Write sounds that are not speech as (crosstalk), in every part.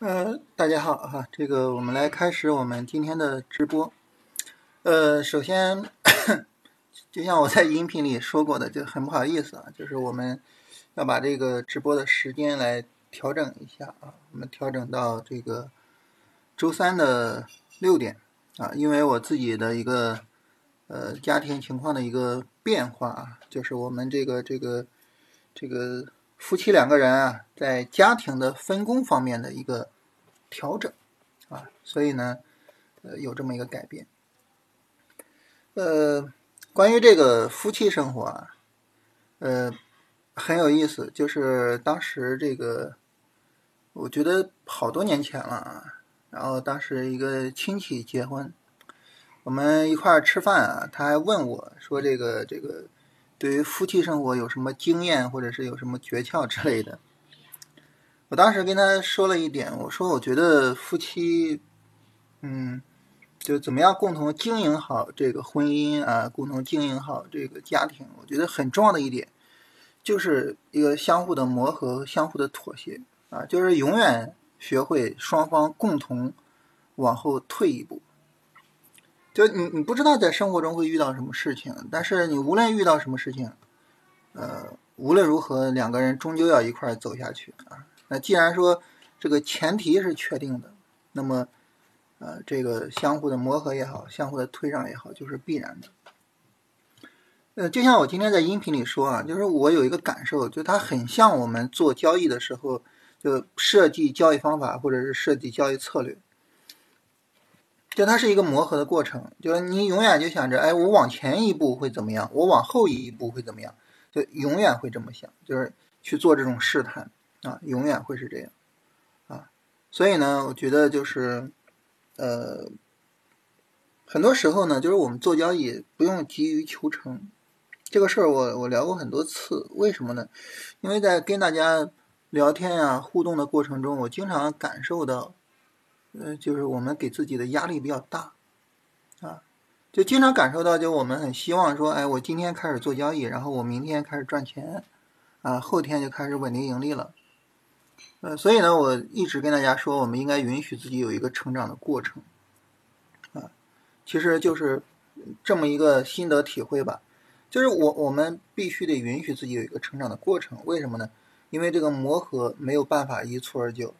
呃，大家好哈，这个我们来开始我们今天的直播。呃，首先，就像我在音频里说过的，就很不好意思啊，就是我们要把这个直播的时间来调整一下啊，我们调整到这个周三的六点啊，因为我自己的一个呃家庭情况的一个变化啊，就是我们这个这个这个。夫妻两个人啊，在家庭的分工方面的一个调整啊，所以呢，呃，有这么一个改变。呃，关于这个夫妻生活啊，呃，很有意思，就是当时这个，我觉得好多年前了啊，然后当时一个亲戚结婚，我们一块儿吃饭啊，他还问我说：“这个这个。”对于夫妻生活有什么经验，或者是有什么诀窍之类的？我当时跟他说了一点，我说我觉得夫妻，嗯，就怎么样共同经营好这个婚姻啊，共同经营好这个家庭，我觉得很重要的一点，就是一个相互的磨合、相互的妥协啊，就是永远学会双方共同往后退一步。就你，你不知道在生活中会遇到什么事情，但是你无论遇到什么事情，呃，无论如何，两个人终究要一块儿走下去啊。那既然说这个前提是确定的，那么，呃，这个相互的磨合也好，相互的退让也好，就是必然的。呃，就像我今天在音频里说啊，就是我有一个感受，就它很像我们做交易的时候，就设计交易方法或者是设计交易策略。就它是一个磨合的过程，就是你永远就想着，哎，我往前一步会怎么样，我往后一步会怎么样，就永远会这么想，就是去做这种试探啊，永远会是这样啊。所以呢，我觉得就是，呃，很多时候呢，就是我们做交易不用急于求成，这个事儿我我聊过很多次，为什么呢？因为在跟大家聊天呀、互动的过程中，我经常感受到。呃，就是我们给自己的压力比较大，啊，就经常感受到，就我们很希望说，哎，我今天开始做交易，然后我明天开始赚钱，啊，后天就开始稳定盈利了，呃，所以呢，我一直跟大家说，我们应该允许自己有一个成长的过程，啊，其实就是这么一个心得体会吧，就是我我们必须得允许自己有一个成长的过程，为什么呢？因为这个磨合没有办法一蹴而就。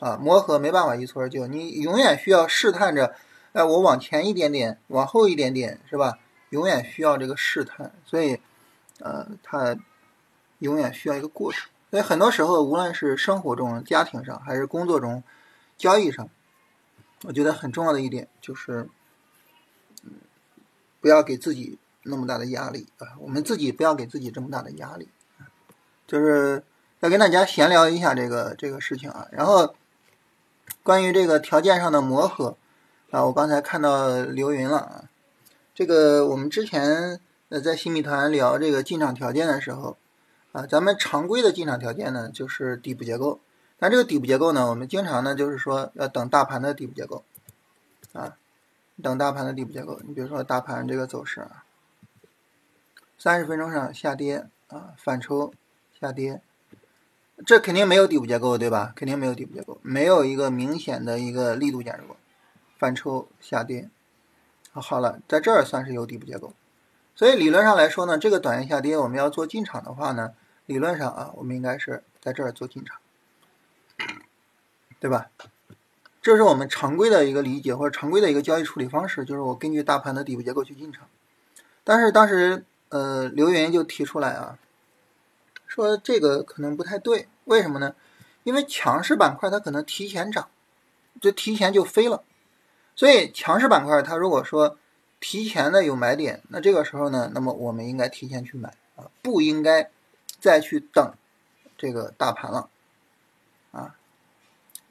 啊，磨合没办法一蹴而就，你永远需要试探着，哎，我往前一点点，往后一点点，是吧？永远需要这个试探，所以，呃，它永远需要一个过程。所以很多时候，无论是生活中、家庭上，还是工作中、交易上，我觉得很重要的一点就是，嗯，不要给自己那么大的压力啊。我们自己不要给自己这么大的压力，就是要跟大家闲聊一下这个这个事情啊，然后。关于这个条件上的磨合啊，我刚才看到刘云了啊。这个我们之前呃在新米团聊这个进场条件的时候啊，咱们常规的进场条件呢就是底部结构，但这个底部结构呢，我们经常呢就是说要等大盘的底部结构啊，等大盘的底部结构。你比如说大盘这个走势啊，三十分钟上下跌啊，反抽下跌。这肯定没有底部结构，对吧？肯定没有底部结构，没有一个明显的一个力度减弱，反抽下跌。好了，在这儿算是有底部结构。所以理论上来说呢，这个短线下跌我们要做进场的话呢，理论上啊，我们应该是在这儿做进场，对吧？这是我们常规的一个理解或者常规的一个交易处理方式，就是我根据大盘的底部结构去进场。但是当时呃，刘云就提出来啊。说这个可能不太对，为什么呢？因为强势板块它可能提前涨，就提前就飞了，所以强势板块它如果说提前的有买点，那这个时候呢，那么我们应该提前去买啊，不应该再去等这个大盘了啊。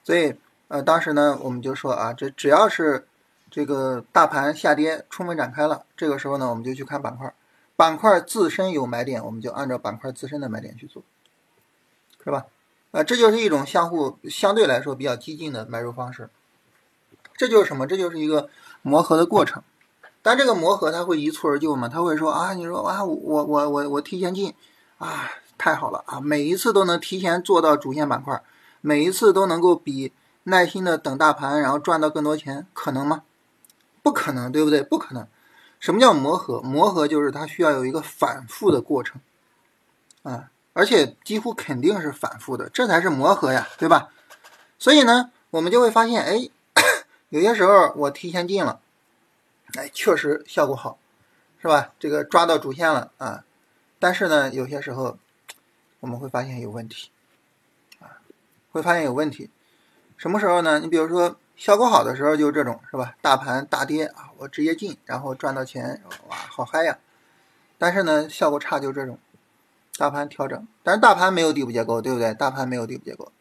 所以呃，当时呢，我们就说啊，这只要是这个大盘下跌充分展开了，这个时候呢，我们就去看板块。板块自身有买点，我们就按照板块自身的买点去做，是吧？啊，这就是一种相互相对来说比较激进的买入方式。这就是什么？这就是一个磨合的过程。但这个磨合它会一蹴而就吗？他会说啊，你说啊，我我我我提前进啊，太好了啊，每一次都能提前做到主线板块，每一次都能够比耐心的等大盘，然后赚到更多钱，可能吗？不可能，对不对？不可能。什么叫磨合？磨合就是它需要有一个反复的过程，啊，而且几乎肯定是反复的，这才是磨合呀，对吧？所以呢，我们就会发现，哎，(coughs) 有些时候我提前进了，哎，确实效果好，是吧？这个抓到主线了啊，但是呢，有些时候我们会发现有问题，啊，会发现有问题。什么时候呢？你比如说。效果好的时候就这种是吧？大盘大跌啊，我直接进，然后赚到钱，哇，好嗨呀！但是呢，效果差就这种，大盘调整，但是大盘没有底部结构，对不对？大盘没有底部结构，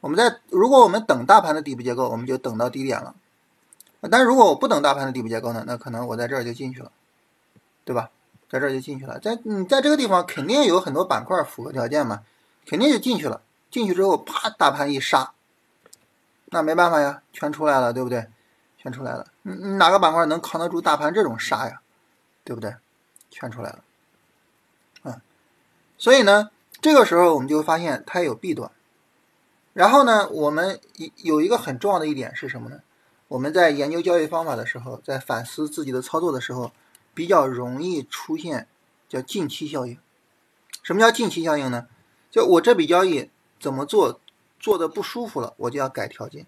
我们在如果我们等大盘的底部结构，我们就等到低点了。但是如果我不等大盘的底部结构呢？那可能我在这儿就进去了，对吧？在这儿就进去了，在你在这个地方肯定有很多板块符合条件嘛，肯定就进去了。进去之后，啪，大盘一杀。那没办法呀，全出来了，对不对？全出来了。你你哪个板块能扛得住大盘这种杀呀？对不对？全出来了。嗯，所以呢，这个时候我们就会发现它有弊端。然后呢，我们有一个很重要的一点是什么呢？我们在研究交易方法的时候，在反思自己的操作的时候，比较容易出现叫近期效应。什么叫近期效应呢？就我这笔交易怎么做？做的不舒服了，我就要改条件。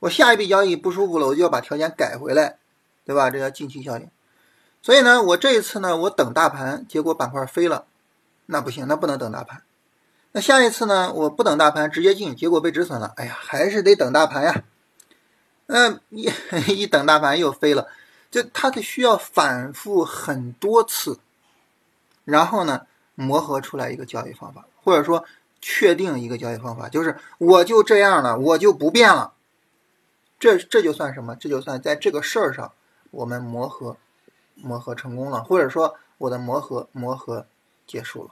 我下一笔交易不舒服了，我就要把条件改回来，对吧？这叫近期效应。所以呢，我这一次呢，我等大盘，结果板块飞了，那不行，那不能等大盘。那下一次呢，我不等大盘，直接进，结果被止损了，哎呀，还是得等大盘呀。那一 (laughs) 一等大盘又飞了，就它得需要反复很多次，然后呢，磨合出来一个交易方法，或者说。确定一个交易方法，就是我就这样了，我就不变了。这这就算什么？这就算在这个事儿上我们磨合磨合成功了，或者说我的磨合磨合结束了。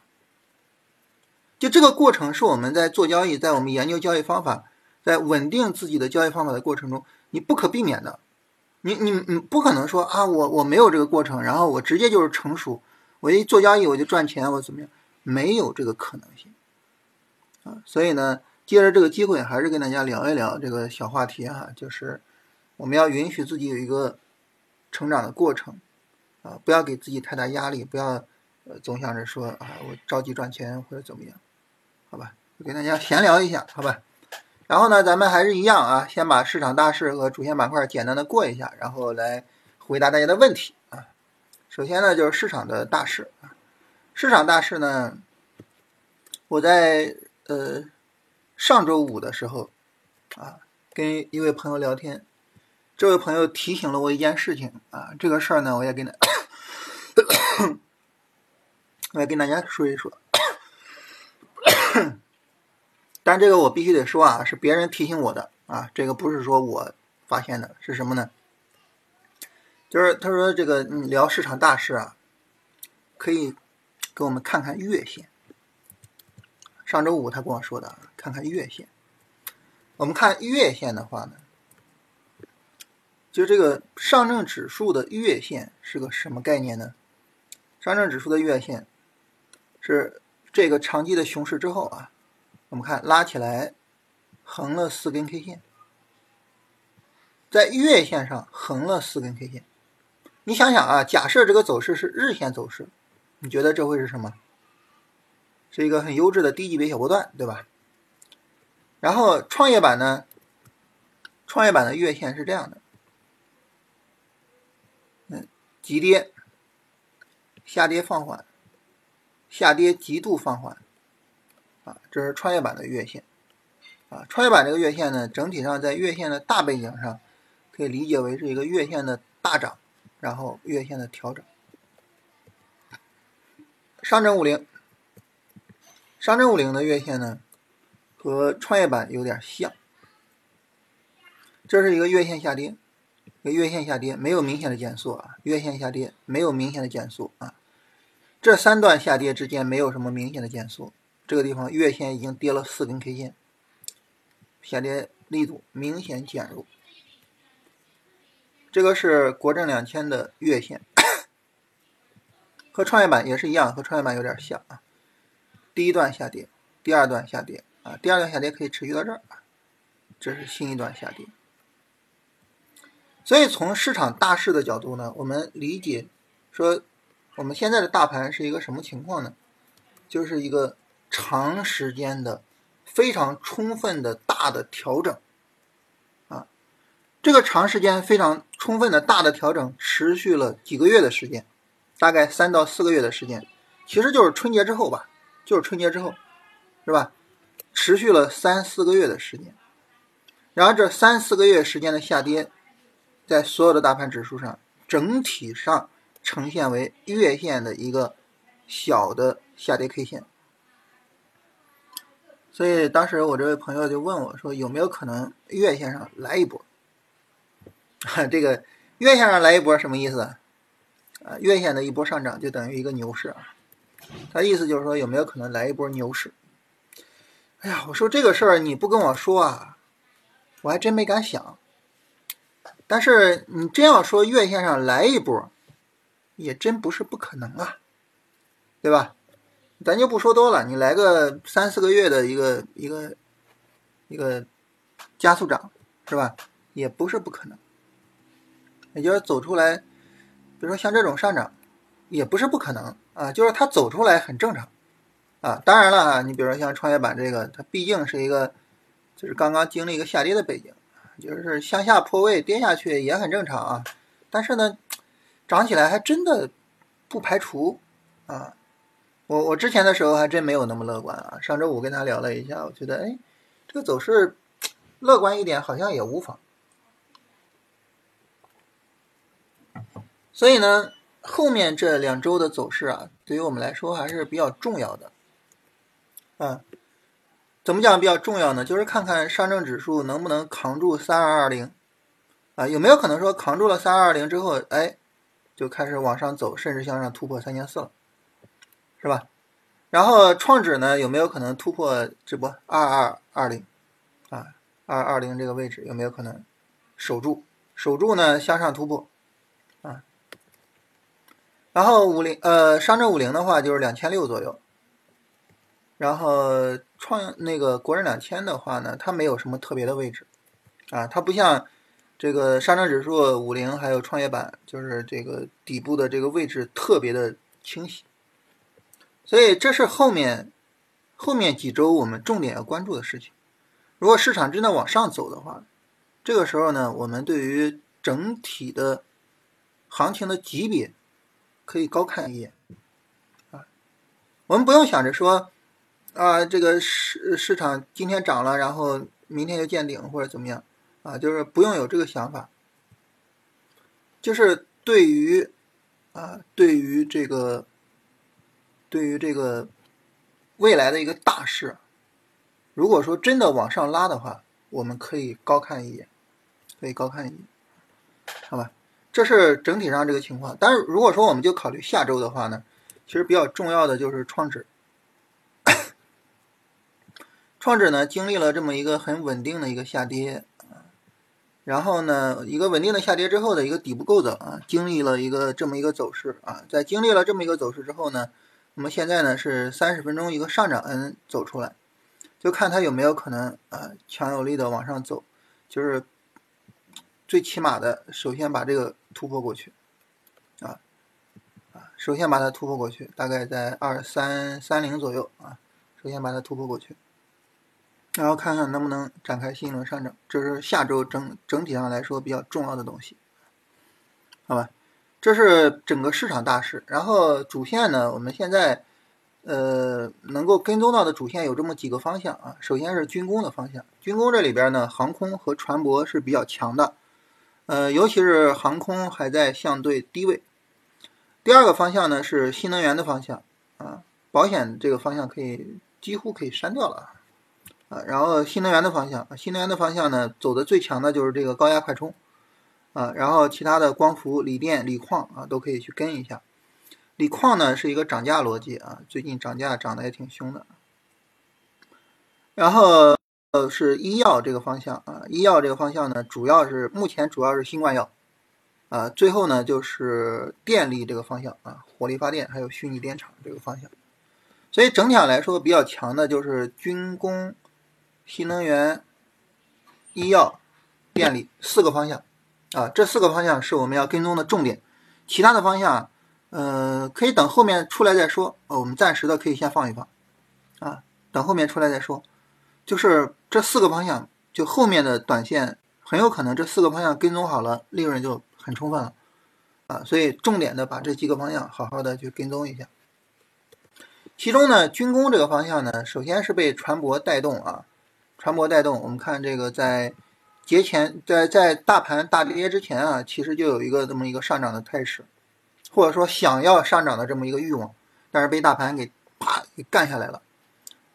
就这个过程是我们在做交易，在我们研究交易方法，在稳定自己的交易方法的过程中，你不可避免的。你你你不可能说啊，我我没有这个过程，然后我直接就是成熟，我一做交易我就赚钱，我怎么样？没有这个可能性。啊，所以呢，借着这个机会，还是跟大家聊一聊这个小话题哈，就是我们要允许自己有一个成长的过程，啊，不要给自己太大压力，不要呃总想着说啊我着急赚钱或者怎么样，好吧，就跟大家闲聊一下，好吧。然后呢，咱们还是一样啊，先把市场大势和主线板块简单的过一下，然后来回答大家的问题啊。首先呢，就是市场的大势啊，市场大势呢，我在。呃，上周五的时候，啊，跟一位朋友聊天，这位朋友提醒了我一件事情啊，这个事儿呢，我也跟他，我也跟大家说一说，但这个我必须得说啊，是别人提醒我的啊，这个不是说我发现的，是什么呢？就是他说这个聊市场大事啊，可以给我们看看月线。上周五他跟我说的，看看月线。我们看月线的话呢，就这个上证指数的月线是个什么概念呢？上证指数的月线是这个长期的熊市之后啊，我们看拉起来横了四根 K 线，在月线上横了四根 K 线。你想想啊，假设这个走势是日线走势，你觉得这会是什么？是一个很优质的低级别小波段，对吧？然后创业板呢，创业板的月线是这样的，嗯，急跌，下跌放缓，下跌极度放缓，啊，这是创业板的月线，啊，创业板这个月线呢，整体上在月线的大背景上，可以理解为是一个月线的大涨，然后月线的调整，上证五零。上证五零的月线呢，和创业板有点像，这是一个月线下跌，个月线下跌没有明显的减速啊，月线下跌没有明显的减速啊，这三段下跌之间没有什么明显的减速，这个地方月线已经跌了四根 K 线，下跌力度明显减弱，这个是国证两千的月线，(coughs) 和创业板也是一样，和创业板有点像啊。第一段下跌，第二段下跌啊，第二段下跌可以持续到这儿，这是新一段下跌。所以从市场大势的角度呢，我们理解说，我们现在的大盘是一个什么情况呢？就是一个长时间的、非常充分的大的调整啊。这个长时间非常充分的大的调整持续了几个月的时间，大概三到四个月的时间，其实就是春节之后吧，就是春节之后，是吧？持续了三四个月的时间，然后这三四个月时间的下跌。在所有的大盘指数上，整体上呈现为月线的一个小的下跌 K 线，所以当时我这位朋友就问我说：“有没有可能月线上来一波？” (laughs) 这个月线上来一波什么意思？啊，月线的一波上涨就等于一个牛市啊。他意思就是说有没有可能来一波牛市？哎呀，我说这个事儿你不跟我说啊，我还真没敢想。但是你真要说月线上来一波，也真不是不可能啊，对吧？咱就不说多了，你来个三四个月的一个一个一个加速涨，是吧？也不是不可能。也就是走出来，比如说像这种上涨，也不是不可能啊，就是它走出来很正常啊。当然了啊，你比如说像创业板这个，它毕竟是一个就是刚刚经历一个下跌的背景。就是向下破位跌下去也很正常啊，但是呢，涨起来还真的不排除啊。我我之前的时候还真没有那么乐观啊。上周五跟他聊了一下，我觉得哎，这个走势乐观一点好像也无妨。所以呢，后面这两周的走势啊，对于我们来说还是比较重要的啊。怎么讲比较重要呢？就是看看上证指数能不能扛住三二二零，啊，有没有可能说扛住了三二二零之后，哎，就开始往上走，甚至向上突破三千四了，是吧？然后创指呢，有没有可能突破这波二二二零，啊，二二零这个位置有没有可能守住？守住呢，向上突破，然后五零呃，上证五零的话就是两千六左右。然后创那个国证两千的话呢，它没有什么特别的位置，啊，它不像这个上证指数五零还有创业板，就是这个底部的这个位置特别的清晰，所以这是后面后面几周我们重点要关注的事情。如果市场真的往上走的话，这个时候呢，我们对于整体的行情的级别可以高看一眼，啊，我们不用想着说。啊，这个市市场今天涨了，然后明天就见顶或者怎么样啊？就是不用有这个想法，就是对于啊，对于这个，对于这个未来的一个大势，如果说真的往上拉的话，我们可以高看一眼，可以高看一眼，好吧？这是整体上这个情况。但是如果说我们就考虑下周的话呢，其实比较重要的就是创指。创指呢经历了这么一个很稳定的一个下跌，然后呢一个稳定的下跌之后的一个底部构造啊，经历了一个这么一个走势啊，在经历了这么一个走势之后呢，那么现在呢是三十分钟一个上涨 N 走出来，就看它有没有可能啊强有力的往上走，就是最起码的首先把这个突破过去啊啊，首先把它突破过去，大概在二三三零左右啊，首先把它突破过去。然后看看能不能展开新一轮上涨，这是下周整整体上来说比较重要的东西，好吧？这是整个市场大势。然后主线呢，我们现在呃能够跟踪到的主线有这么几个方向啊。首先是军工的方向，军工这里边呢，航空和船舶是比较强的，呃，尤其是航空还在相对低位。第二个方向呢是新能源的方向啊，保险这个方向可以几乎可以删掉了。啊，然后新能源的方向，新能源的方向呢，走的最强的就是这个高压快充，啊，然后其他的光伏、锂电、锂矿啊，都可以去跟一下。锂矿呢是一个涨价逻辑啊，最近涨价涨得也挺凶的。然后呃是医药这个方向啊，医药这个方向呢，主要是目前主要是新冠药，啊，最后呢就是电力这个方向啊，火力发电还有虚拟电厂这个方向。所以整体上来说比较强的就是军工。新能源、医药、电力四个方向啊，这四个方向是我们要跟踪的重点。其他的方向，呃，可以等后面出来再说。我们暂时的可以先放一放啊，等后面出来再说。就是这四个方向，就后面的短线很有可能这四个方向跟踪好了，利润就很充分了啊。所以重点的把这几个方向好好的去跟踪一下。其中呢，军工这个方向呢，首先是被船舶带动啊，船舶带动。我们看这个在节前，在在大盘大跌之前啊，其实就有一个这么一个上涨的态势，或者说想要上涨的这么一个欲望，但是被大盘给啪给干下来了。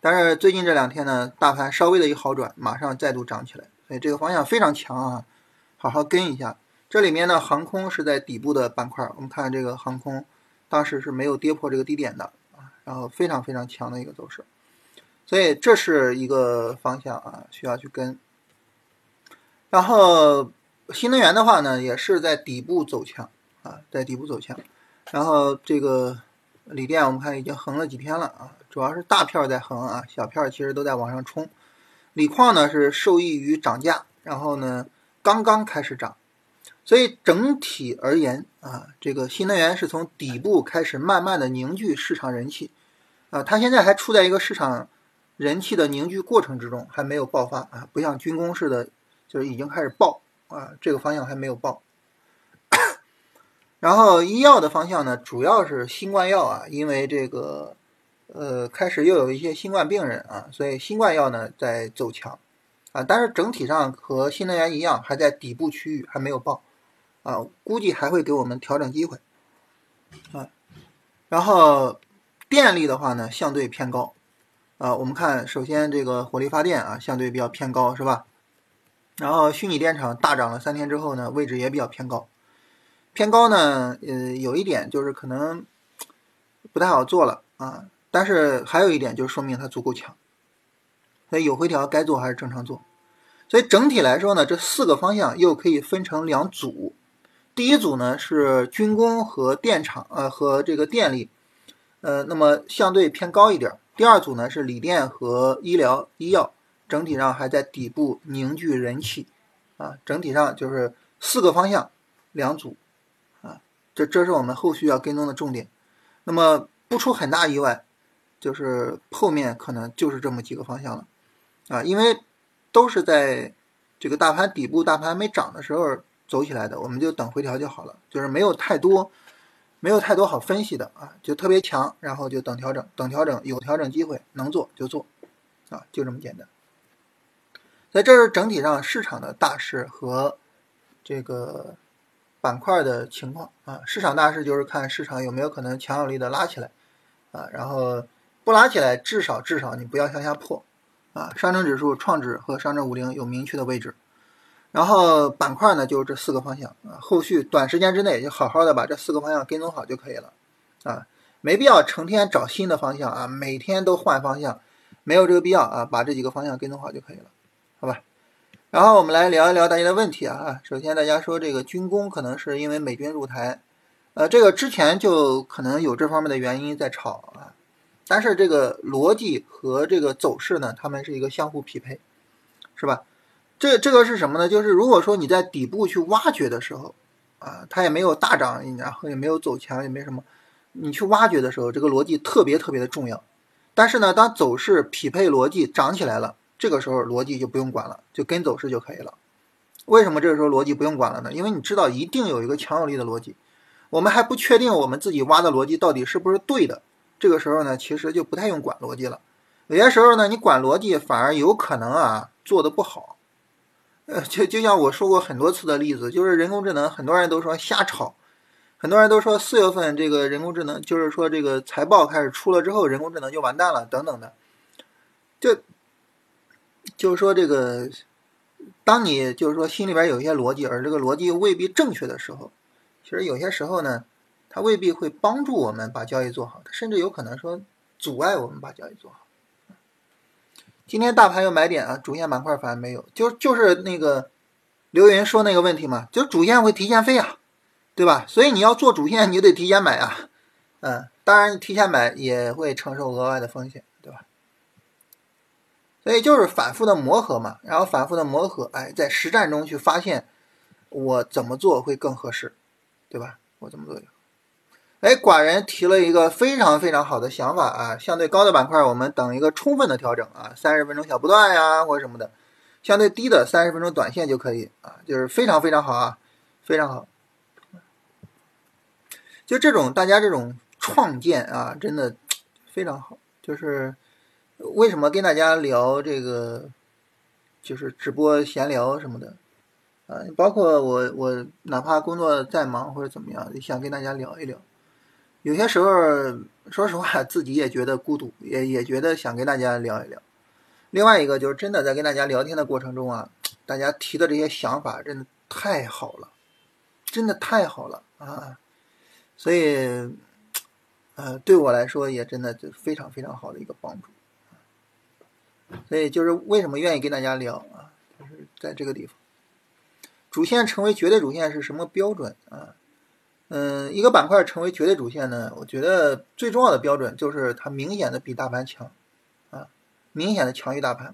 但是最近这两天呢，大盘稍微的一好转，马上再度涨起来，所以这个方向非常强啊，好好跟一下。这里面呢，航空是在底部的板块，我们看这个航空当时是没有跌破这个低点的啊。然后非常非常强的一个走势，所以这是一个方向啊，需要去跟。然后新能源的话呢，也是在底部走强啊，在底部走强。然后这个锂电我们看已经横了几天了啊，主要是大票在横啊，小票其实都在往上冲。锂矿呢是受益于涨价，然后呢刚刚开始涨。所以整体而言啊，这个新能源是从底部开始慢慢的凝聚市场人气，啊，它现在还处在一个市场人气的凝聚过程之中，还没有爆发啊，不像军工似的，就是已经开始爆啊，这个方向还没有爆。(coughs) 然后医药的方向呢，主要是新冠药啊，因为这个呃开始又有一些新冠病人啊，所以新冠药呢在走强啊，但是整体上和新能源一样，还在底部区域，还没有爆。啊，估计还会给我们调整机会，啊，然后电力的话呢，相对偏高，啊，我们看首先这个火力发电啊，相对比较偏高，是吧？然后虚拟电厂大涨了三天之后呢，位置也比较偏高，偏高呢，呃，有一点就是可能不太好做了啊，但是还有一点就是说明它足够强，所以有回调该做还是正常做，所以整体来说呢，这四个方向又可以分成两组。第一组呢是军工和电厂，呃和这个电力，呃那么相对偏高一点。第二组呢是锂电和医疗医药，整体上还在底部凝聚人气，啊整体上就是四个方向两组，啊这这是我们后续要跟踪的重点。那么不出很大意外，就是后面可能就是这么几个方向了，啊因为都是在这个大盘底部，大盘没涨的时候。走起来的，我们就等回调就好了，就是没有太多，没有太多好分析的啊，就特别强，然后就等调整，等调整有调整机会能做就做，啊，就这么简单。所以这是整体上市场的大势和这个板块的情况啊。市场大势就是看市场有没有可能强有力的拉起来啊，然后不拉起来，至少至少你不要向下破啊。上证指数、创指和上证五零有明确的位置。然后板块呢，就是这四个方向啊。后续短时间之内就好好的把这四个方向跟踪好就可以了啊，没必要成天找新的方向啊，每天都换方向，没有这个必要啊。把这几个方向跟踪好就可以了，好吧？然后我们来聊一聊大家的问题啊。首先大家说这个军工可能是因为美军入台，呃，这个之前就可能有这方面的原因在炒啊，但是这个逻辑和这个走势呢，它们是一个相互匹配，是吧？这这个是什么呢？就是如果说你在底部去挖掘的时候，啊，它也没有大涨，然后也没有走强，也没什么，你去挖掘的时候，这个逻辑特别特别的重要。但是呢，当走势匹配逻辑涨起来了，这个时候逻辑就不用管了，就跟走势就可以了。为什么这个时候逻辑不用管了呢？因为你知道一定有一个强有力的逻辑，我们还不确定我们自己挖的逻辑到底是不是对的。这个时候呢，其实就不太用管逻辑了。有些时候呢，你管逻辑反而有可能啊做的不好。呃，就就像我说过很多次的例子，就是人工智能，很多人都说瞎炒，很多人都说四月份这个人工智能，就是说这个财报开始出了之后，人工智能就完蛋了，等等的。就就是说这个，当你就是说心里边有一些逻辑，而这个逻辑未必正确的时候，其实有些时候呢，它未必会帮助我们把交易做好，它甚至有可能说阻碍我们把交易做好。今天大盘有买点啊，主线板块反而没有，就就是那个刘云说那个问题嘛，就主线会提前飞啊，对吧？所以你要做主线，你就得提前买啊，嗯，当然提前买也会承受额外的风险，对吧？所以就是反复的磨合嘛，然后反复的磨合，哎，在实战中去发现我怎么做会更合适，对吧？我怎么做？哎，寡人提了一个非常非常好的想法啊，相对高的板块，我们等一个充分的调整啊，三十分钟小波段呀或者什么的，相对低的三十分钟短线就可以啊，就是非常非常好啊，非常好。就这种大家这种创建啊，真的非常好，就是。为什么跟大家聊这个，就是直播闲聊什么的，啊，包括我我哪怕工作再忙或者怎么样，也想跟大家聊一聊。有些时候，说实话，自己也觉得孤独，也也觉得想跟大家聊一聊。另外一个就是真的在跟大家聊天的过程中啊，大家提的这些想法真的太好了，真的太好了啊！所以，呃，对我来说也真的就非常非常好的一个帮助。所以就是为什么愿意跟大家聊啊？就是在这个地方，主线成为绝对主线是什么标准啊？嗯，一个板块成为绝对主线呢？我觉得最重要的标准就是它明显的比大盘强啊，明显的强于大盘，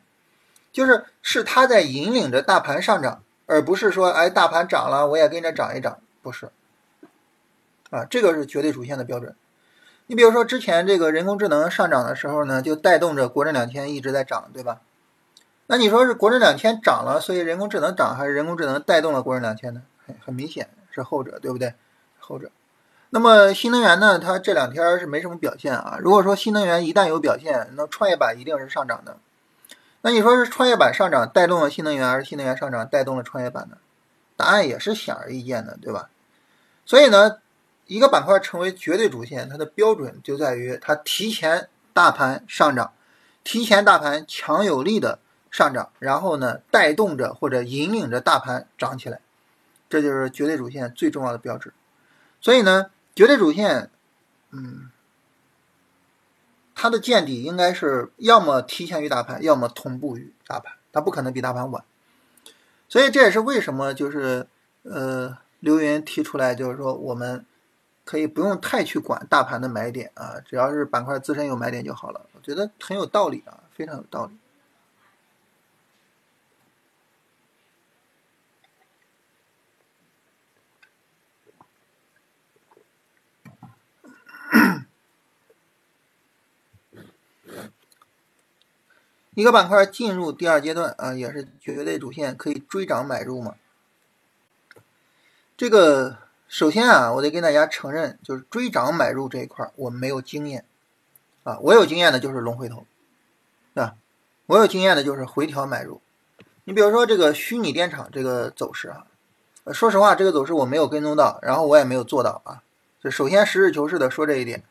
就是是它在引领着大盘上涨，而不是说哎大盘涨了我也跟着涨一涨，不是啊，这个是绝对主线的标准。你比如说，之前这个人工智能上涨的时候呢，就带动着国证两千一直在涨，对吧？那你说是国证两千涨了，所以人工智能涨，还是人工智能带动了国证两千呢？很很明显是后者，对不对？后者。那么新能源呢？它这两天是没什么表现啊。如果说新能源一旦有表现，那创业板一定是上涨的。那你说是创业板上涨带动了新能源，还是新能源上涨带动了创业板呢？答案也是显而易见的，对吧？所以呢？一个板块成为绝对主线，它的标准就在于它提前大盘上涨，提前大盘强有力的上涨，然后呢带动着或者引领着大盘涨起来，这就是绝对主线最重要的标志。所以呢，绝对主线，嗯，它的见底应该是要么提前于大盘，要么同步于大盘，它不可能比大盘晚。所以这也是为什么就是呃刘云提出来，就是说我们。可以不用太去管大盘的买点啊，只要是板块自身有买点就好了。我觉得很有道理啊，非常有道理。一个板块进入第二阶段啊，也是绝对主线，可以追涨买入嘛？这个。首先啊，我得跟大家承认，就是追涨买入这一块我没有经验啊。我有经验的就是龙回头，对吧？我有经验的就是回调买入。你比如说这个虚拟电厂这个走势啊，说实话，这个走势我没有跟踪到，然后我也没有做到啊。就首先实事求是的说这一点。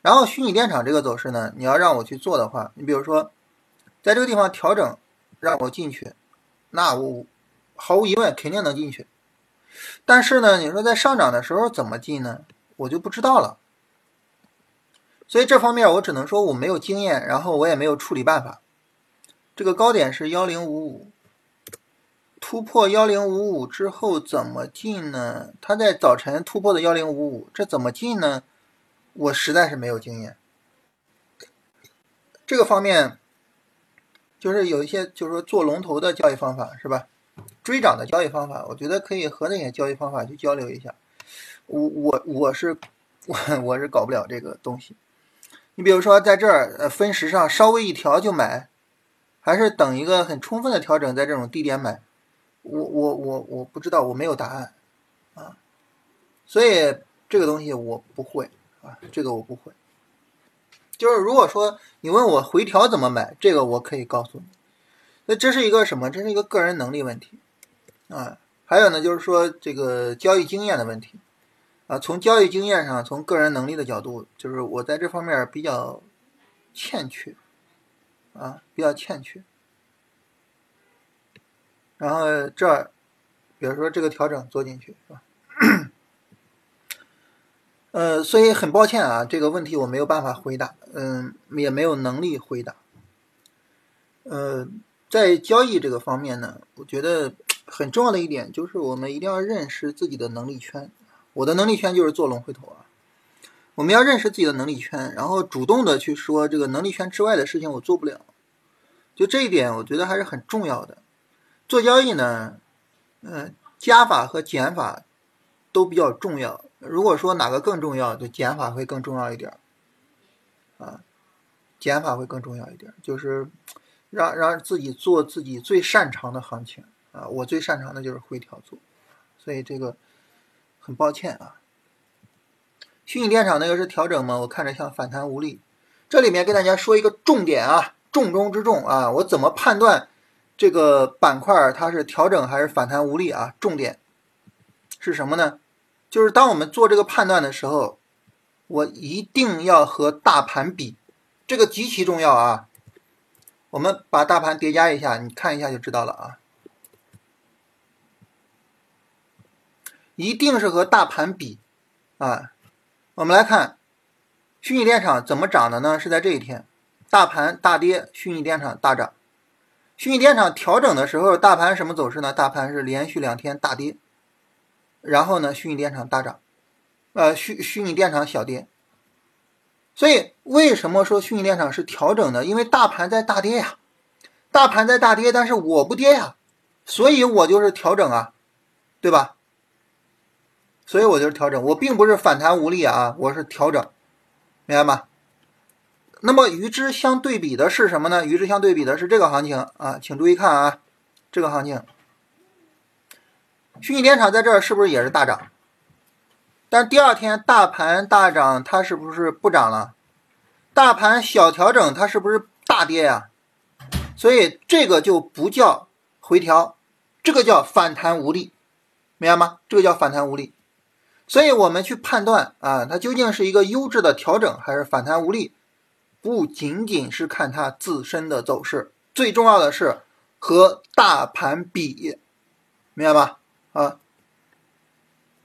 然后虚拟电厂这个走势呢，你要让我去做的话，你比如说在这个地方调整让我进去，那我毫无疑问肯定能进去。但是呢，你说在上涨的时候怎么进呢？我就不知道了。所以这方面我只能说我没有经验，然后我也没有处理办法。这个高点是幺零五五，突破幺零五五之后怎么进呢？它在早晨突破的幺零五五，这怎么进呢？我实在是没有经验。这个方面就是有一些就是说做龙头的交易方法，是吧？追涨的交易方法，我觉得可以和那些交易方法去交流一下。我我我是我我是搞不了这个东西。你比如说在这儿呃分时上稍微一调就买，还是等一个很充分的调整在这种低点买？我我我我不知道，我没有答案啊。所以这个东西我不会啊，这个我不会。就是如果说你问我回调怎么买，这个我可以告诉你。那这是一个什么？这是一个个人能力问题啊。还有呢，就是说这个交易经验的问题啊。从交易经验上，从个人能力的角度，就是我在这方面比较欠缺啊，比较欠缺。然后这儿，比如说这个调整做进去是吧？呃，所以很抱歉啊，这个问题我没有办法回答，嗯，也没有能力回答，呃。在交易这个方面呢，我觉得很重要的一点就是我们一定要认识自己的能力圈。我的能力圈就是做龙回头啊。我们要认识自己的能力圈，然后主动的去说这个能力圈之外的事情我做不了就这一点，我觉得还是很重要的。做交易呢，嗯，加法和减法都比较重要。如果说哪个更重要，就减法会更重要一点啊，减法会更重要一点，就是让让自己做自己最擅长的行情啊。我最擅长的就是回调做，所以这个很抱歉啊。虚拟电厂那个是调整吗？我看着像反弹无力。这里面跟大家说一个重点啊，重中之重啊，我怎么判断这个板块它是调整还是反弹无力啊？重点是什么呢？就是当我们做这个判断的时候，我一定要和大盘比，这个极其重要啊。我们把大盘叠加一下，你看一下就知道了啊。一定是和大盘比啊。我们来看虚拟电厂怎么涨的呢？是在这一天，大盘大跌，虚拟电厂大涨。虚拟电厂调整的时候，大盘什么走势呢？大盘是连续两天大跌，然后呢，虚拟电厂大涨，呃，虚虚拟电厂小跌。所以为什么说虚拟电厂是调整的？因为大盘在大跌呀，大盘在大跌，但是我不跌呀，所以我就是调整啊，对吧？所以我就是调整，我并不是反弹无力啊，我是调整，明白吗？那么与之相对比的是什么呢？与之相对比的是这个行情啊，请注意看啊，这个行情，虚拟电厂在这儿是不是也是大涨？但第二天大盘大涨，它是不是不涨了？大盘小调整，它是不是大跌呀？所以这个就不叫回调，这个叫反弹无力，明白吗？这个叫反弹无力。所以我们去判断啊，它究竟是一个优质的调整还是反弹无力，不仅仅是看它自身的走势，最重要的是和大盘比，明白吧？啊，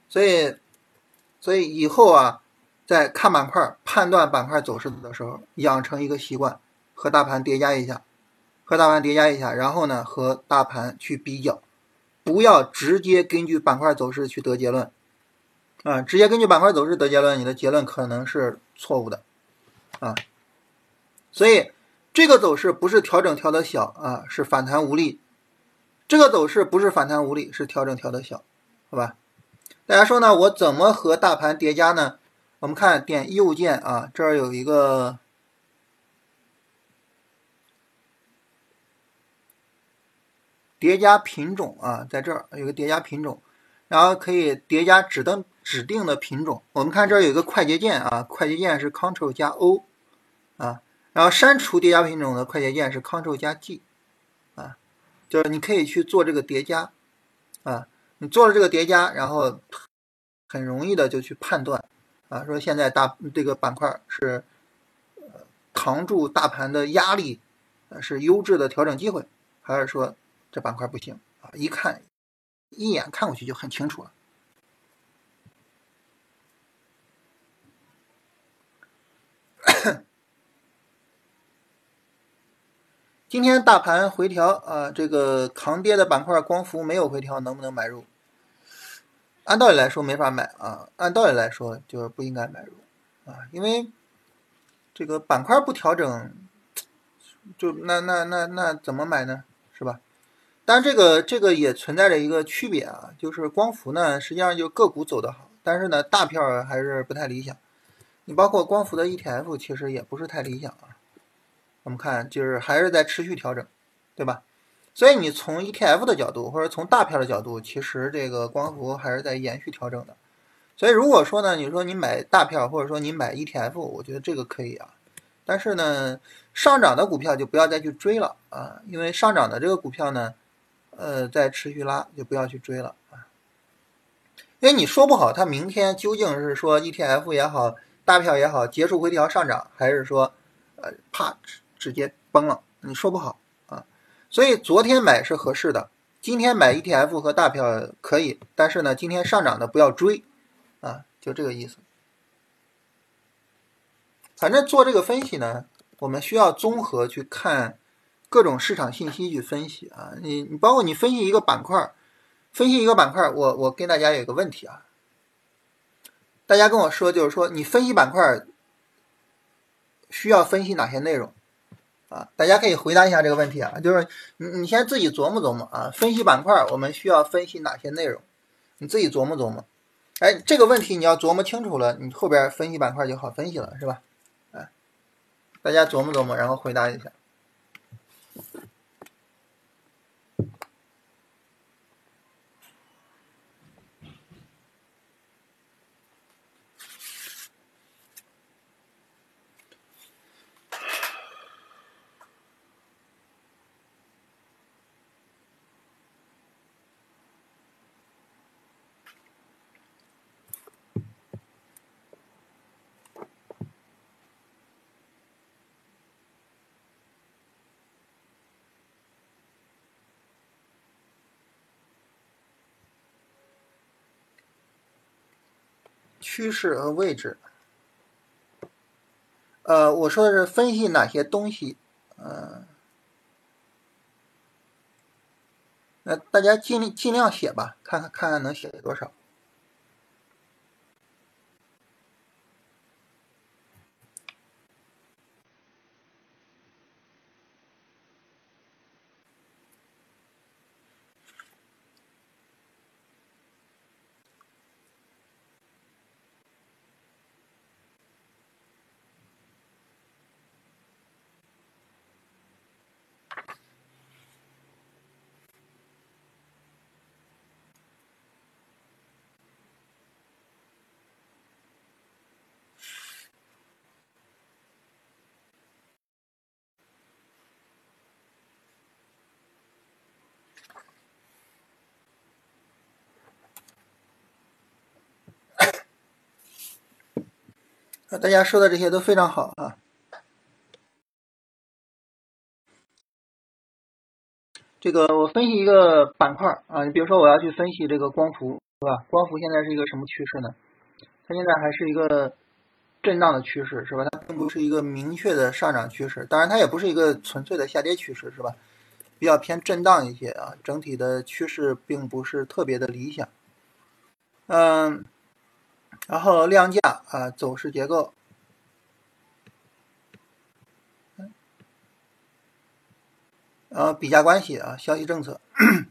所以，所以以后啊，在看板块、判断板块走势的时候，养成一个习惯，和大盘叠加一下，和大盘叠加一下，然后呢，和大盘去比较，不要直接根据板块走势去得结论。啊，直接根据板块走势得结论，你的结论可能是错误的，啊，所以这个走势不是调整调的小啊，是反弹无力；这个走势不是反弹无力，是调整调的小，好吧？大家说呢？我怎么和大盘叠加呢？我们看点右键啊，这儿有一个叠加品种啊，在这儿有个叠加品种，然后可以叠加指的。指定的品种，我们看这儿有个快捷键啊，快捷键是 Ctrl 加 O 啊，然后删除叠加品种的快捷键是 Ctrl 加 G，就是你可以去做这个叠加啊，你做了这个叠加，然后很容易的就去判断啊，说现在大这个板块是扛住大盘的压力，是优质的调整机会，还是说这板块不行啊？一看一眼看过去就很清楚了。今天大盘回调啊，这个抗跌的板块光伏没有回调，能不能买入？按道理来说没法买啊，按道理来说就是不应该买入啊，因为这个板块不调整，就那那那那怎么买呢？是吧？但这个这个也存在着一个区别啊，就是光伏呢，实际上就个股走得好，但是呢大票还是不太理想。你包括光伏的 ETF，其实也不是太理想啊。我们看，就是还是在持续调整，对吧？所以你从 ETF 的角度，或者从大票的角度，其实这个光伏还是在延续调整的。所以如果说呢，你说你买大票，或者说你买 ETF，我觉得这个可以啊。但是呢，上涨的股票就不要再去追了啊，因为上涨的这个股票呢，呃，在持续拉，就不要去追了啊。因为你说不好，它明天究竟是说 ETF 也好。大票也好，结束回调上涨，还是说，呃，怕直接崩了？你说不好啊。所以昨天买是合适的，今天买 ETF 和大票可以，但是呢，今天上涨的不要追啊，就这个意思。反正做这个分析呢，我们需要综合去看各种市场信息去分析啊。你你包括你分析一个板块，分析一个板块，我我跟大家有一个问题啊。大家跟我说，就是说你分析板块需要分析哪些内容？啊，大家可以回答一下这个问题啊，就是你你先自己琢磨琢磨啊，分析板块我们需要分析哪些内容，你自己琢磨琢磨。哎，这个问题你要琢磨清楚了，你后边分析板块就好分析了，是吧？哎，大家琢磨琢磨，然后回答一下。趋势和位置，呃，我说的是分析哪些东西，嗯，那大家尽尽量写吧，看看看看能写多少。大家说的这些都非常好啊。这个我分析一个板块啊，你比如说我要去分析这个光伏，是吧？光伏现在是一个什么趋势呢？它现在还是一个震荡的趋势，是吧？它并不是一个明确的上涨趋势，当然它也不是一个纯粹的下跌趋势，是吧？比较偏震荡一些啊，整体的趋势并不是特别的理想。嗯。然后量价啊，走势结构，然后比价关系啊，消息政策，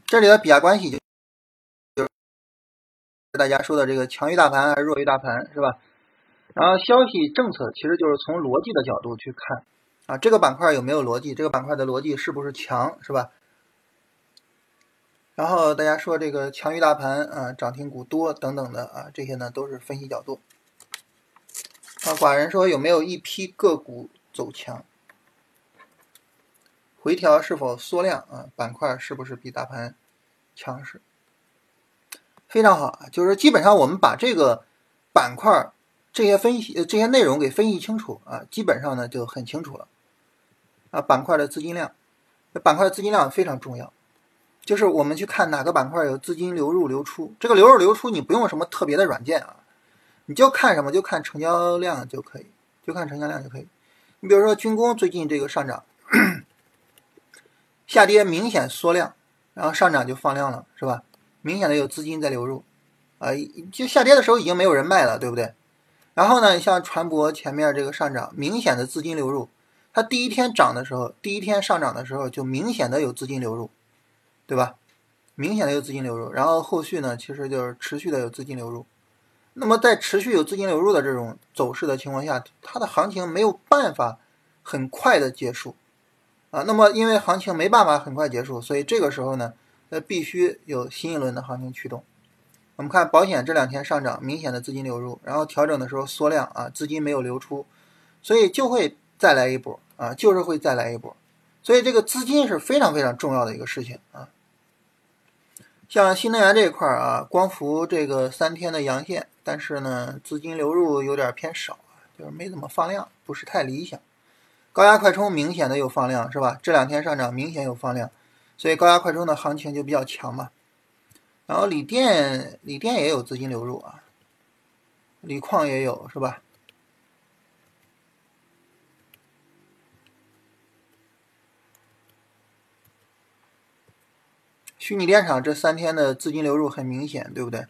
这里的比价关系就就是大家说的这个强于大盘还是弱于大盘是吧？然后消息政策其实就是从逻辑的角度去看啊，这个板块有没有逻辑？这个板块的逻辑是不是强是吧？然后大家说这个强于大盘啊，涨停股多等等的啊，这些呢都是分析角度。啊，寡人说有没有一批个股走强？回调是否缩量啊？板块是不是比大盘强势？非常好啊，就是基本上我们把这个板块这些分析这些内容给分析清楚啊，基本上呢就很清楚了。啊，板块的资金量，板块的资金量非常重要。就是我们去看哪个板块有资金流入流出，这个流入流出你不用什么特别的软件啊，你就看什么就看成交量就可以，就看成交量就可以。你比如说军工最近这个上涨，下跌明显缩量，然后上涨就放量了，是吧？明显的有资金在流入，啊，就下跌的时候已经没有人卖了，对不对？然后呢，像船舶前面这个上涨，明显的资金流入，它第一天涨的时候，第一天上涨的时候就明显的有资金流入。对吧？明显的有资金流入，然后后续呢，其实就是持续的有资金流入。那么在持续有资金流入的这种走势的情况下，它的行情没有办法很快的结束啊。那么因为行情没办法很快结束，所以这个时候呢，那必须有新一轮的行情驱动。我们看保险这两天上涨，明显的资金流入，然后调整的时候缩量啊，资金没有流出，所以就会再来一波啊，就是会再来一波。所以这个资金是非常非常重要的一个事情啊。像新能源这一块儿啊，光伏这个三天的阳线，但是呢，资金流入有点偏少，就是没怎么放量，不是太理想。高压快充明显的有放量，是吧？这两天上涨明显有放量，所以高压快充的行情就比较强嘛。然后锂电，锂电也有资金流入啊，锂矿也有，是吧？虚拟电厂这三天的资金流入很明显，对不对？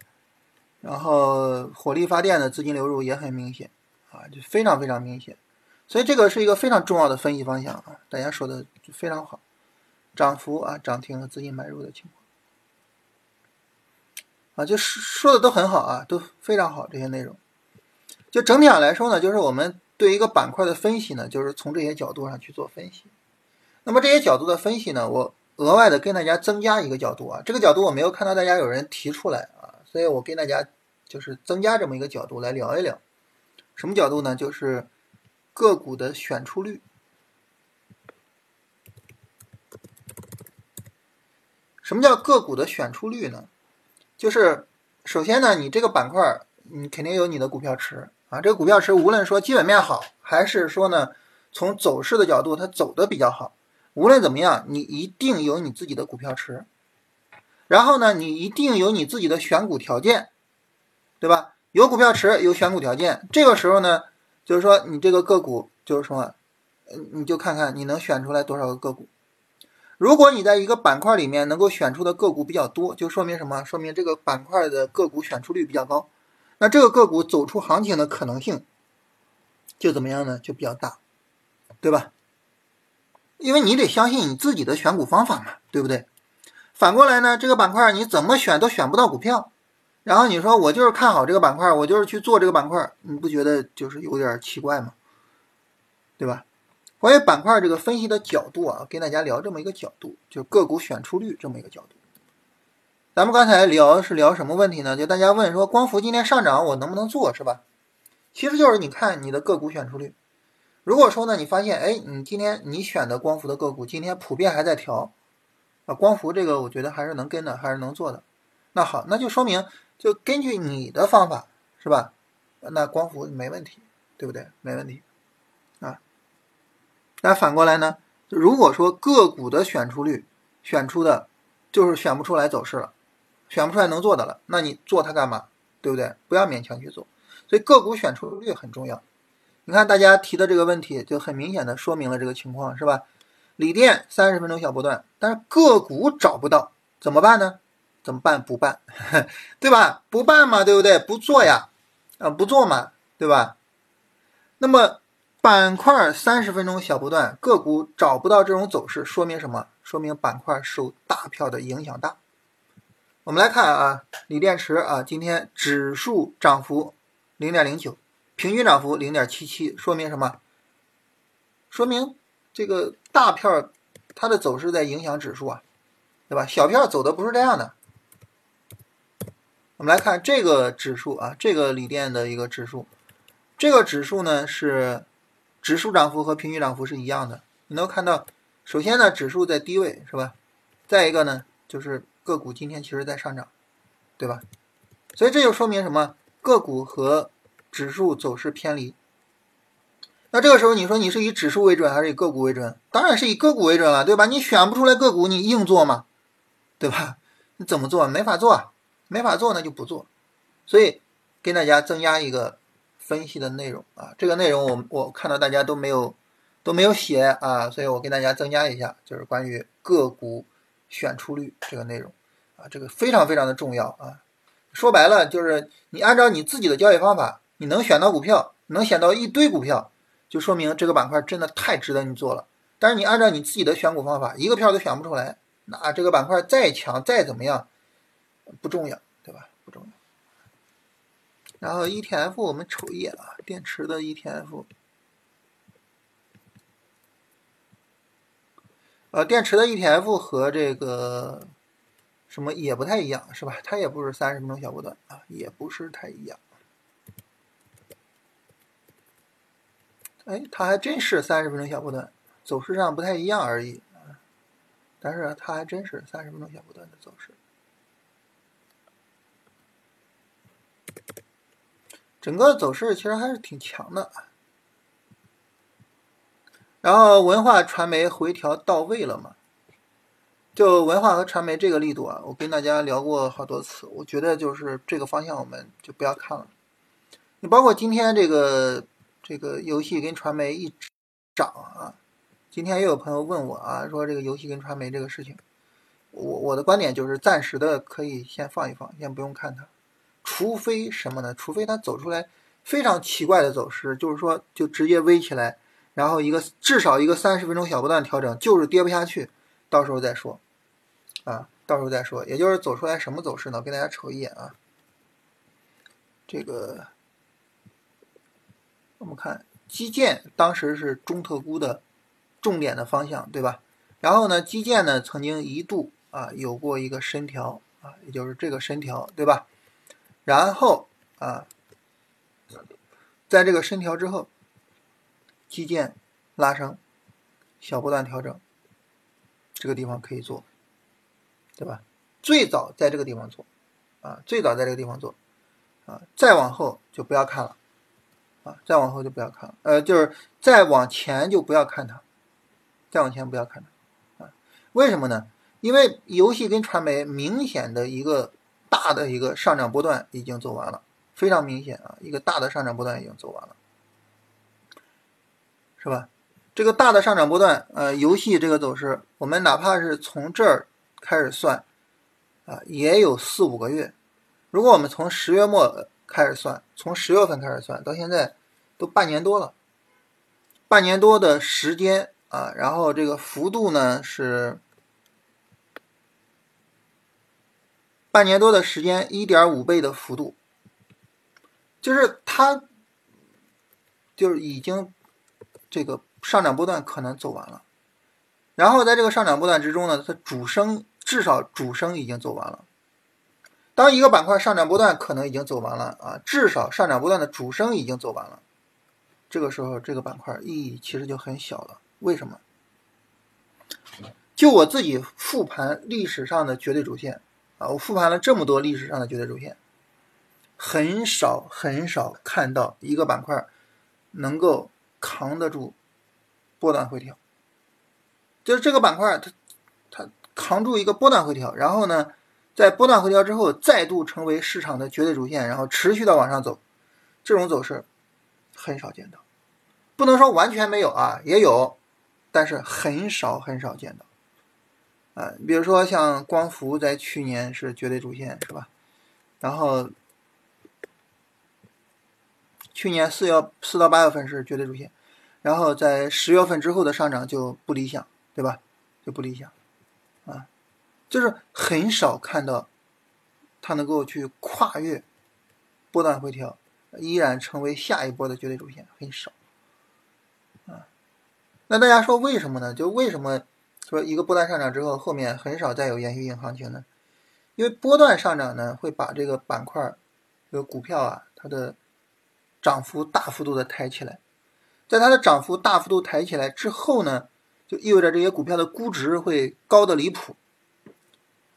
然后火力发电的资金流入也很明显，啊，就非常非常明显。所以这个是一个非常重要的分析方向啊，大家说的非常好，涨幅啊、涨停和资金买入的情况啊，就是说的都很好啊，都非常好这些内容。就整体上来说呢，就是我们对一个板块的分析呢，就是从这些角度上去做分析。那么这些角度的分析呢，我额外的跟大家增加一个角度啊，这个角度我没有看到大家有人提出来啊，所以我跟大家就是增加这么一个角度来聊一聊。什么角度呢？就是个股的选出率。什么叫个股的选出率呢？就是首先呢，你这个板块你肯定有你的股票池啊，这个股票池无论说基本面好，还是说呢从走势的角度它走的比较好，无论怎么样，你一定有你自己的股票池。然后呢，你一定有你自己的选股条件，对吧？有股票池，有选股条件，这个时候呢，就是说你这个个股，就是说，嗯，你就看看你能选出来多少个个股。如果你在一个板块里面能够选出的个股比较多，就说明什么？说明这个板块的个股选出率比较高，那这个个股走出行情的可能性就怎么样呢？就比较大，对吧？因为你得相信你自己的选股方法嘛，对不对？反过来呢，这个板块你怎么选都选不到股票。然后你说我就是看好这个板块，我就是去做这个板块，你不觉得就是有点奇怪吗？对吧？关于板块这个分析的角度啊，跟大家聊这么一个角度，就个股选出率这么一个角度。咱们刚才聊是聊什么问题呢？就大家问说光伏今天上涨，我能不能做，是吧？其实就是你看你的个股选出率。如果说呢，你发现哎，你今天你选的光伏的个股今天普遍还在调啊，光伏这个我觉得还是能跟的，还是能做的。那好，那就说明。就根据你的方法是吧？那光伏没问题，对不对？没问题啊。那反过来呢？如果说个股的选出率选出的，就是选不出来走势了，选不出来能做的了，那你做它干嘛？对不对？不要勉强去做。所以个股选出率很重要。你看大家提的这个问题，就很明显的说明了这个情况，是吧？锂电三十分钟小波段，但是个股找不到，怎么办呢？怎么办？不办，(laughs) 对吧？不办嘛，对不对？不做呀，啊，不做嘛，对吧？那么板块三十分钟小波段，个股找不到这种走势，说明什么？说明板块受大票的影响大。我们来看啊，锂电池啊，今天指数涨幅零点零九，平均涨幅零点七七，说明什么？说明这个大票它的走势在影响指数啊，对吧？小票走的不是这样的。我们来看这个指数啊，这个锂电的一个指数，这个指数呢是指数涨幅和平均涨幅是一样的。你能看到，首先呢指数在低位是吧？再一个呢就是个股今天其实在上涨，对吧？所以这就说明什么？个股和指数走势偏离。那这个时候你说你是以指数为准还是以个股为准？当然是以个股为准了，对吧？你选不出来个股，你硬做嘛，对吧？你怎么做？没法做。没法做那就不做，所以跟大家增加一个分析的内容啊，这个内容我我看到大家都没有都没有写啊，所以我跟大家增加一下，就是关于个股选出率这个内容啊，这个非常非常的重要啊。说白了就是你按照你自己的交易方法，你能选到股票，能选到一堆股票，就说明这个板块真的太值得你做了。但是你按照你自己的选股方法，一个票都选不出来，那这个板块再强再怎么样。不重要，对吧？不重要。然后 ETF 我们瞅一眼啊，电池的 ETF，呃，电池的 ETF 和这个什么也不太一样，是吧？它也不是三十分钟小波段啊，也不是太一样。哎，它还真是三十分钟小波段，走势上不太一样而已。但是它还真是三十分钟小波段的走势。整个走势其实还是挺强的，然后文化传媒回调到位了嘛？就文化和传媒这个力度啊，我跟大家聊过好多次，我觉得就是这个方向我们就不要看了。你包括今天这个这个游戏跟传媒一涨啊，今天又有朋友问我啊，说这个游戏跟传媒这个事情，我我的观点就是暂时的可以先放一放，先不用看它。除非什么呢？除非它走出来非常奇怪的走势，就是说就直接微起来，然后一个至少一个三十分钟小波段调整，就是跌不下去，到时候再说，啊，到时候再说。也就是走出来什么走势呢？给大家瞅一眼啊，这个我们看基建当时是中特估的重点的方向，对吧？然后呢，基建呢曾经一度啊有过一个深调啊，也就是这个深调，对吧？然后啊，在这个深调之后，基建拉升，小波段调整，这个地方可以做，对吧？最早在这个地方做啊，最早在这个地方做啊，再往后就不要看了啊，再往后就不要看了，呃，就是再往前就不要看它，再往前不要看它。啊为什么呢？因为游戏跟传媒明显的一个大的一个上涨波段已经走完了，非常明显啊，一个大的上涨波段已经走完了，是吧？这个大的上涨波段，呃，游戏这个走势，我们哪怕是从这儿开始算，啊，也有四五个月。如果我们从十月末开始算，从十月份开始算到现在，都半年多了，半年多的时间啊，然后这个幅度呢是。半年多的时间，一点五倍的幅度，就是它，就是已经这个上涨波段可能走完了，然后在这个上涨波段之中呢，它主升至少主升已经走完了。当一个板块上涨波段可能已经走完了啊，至少上涨波段的主升已经走完了，这个时候这个板块意义其实就很小了。为什么？就我自己复盘历史上的绝对主线。啊，我复盘了这么多历史上的绝对主线，很少很少看到一个板块能够扛得住波段回调。就是这个板块，它它扛住一个波段回调，然后呢，在波段回调之后再度成为市场的绝对主线，然后持续的往上走，这种走势很少见到。不能说完全没有啊，也有，但是很少很少见到。啊，比如说像光伏在去年是绝对主线，是吧？然后去年四月四到八月份是绝对主线，然后在十月份之后的上涨就不理想，对吧？就不理想，啊，就是很少看到它能够去跨越波段回调，依然成为下一波的绝对主线，很少，啊。那大家说为什么呢？就为什么？说一个波段上涨之后，后面很少再有延续性行情呢？因为波段上涨呢，会把这个板块、这个股票啊，它的涨幅大幅度的抬起来。在它的涨幅大幅度抬起来之后呢，就意味着这些股票的估值会高的离谱。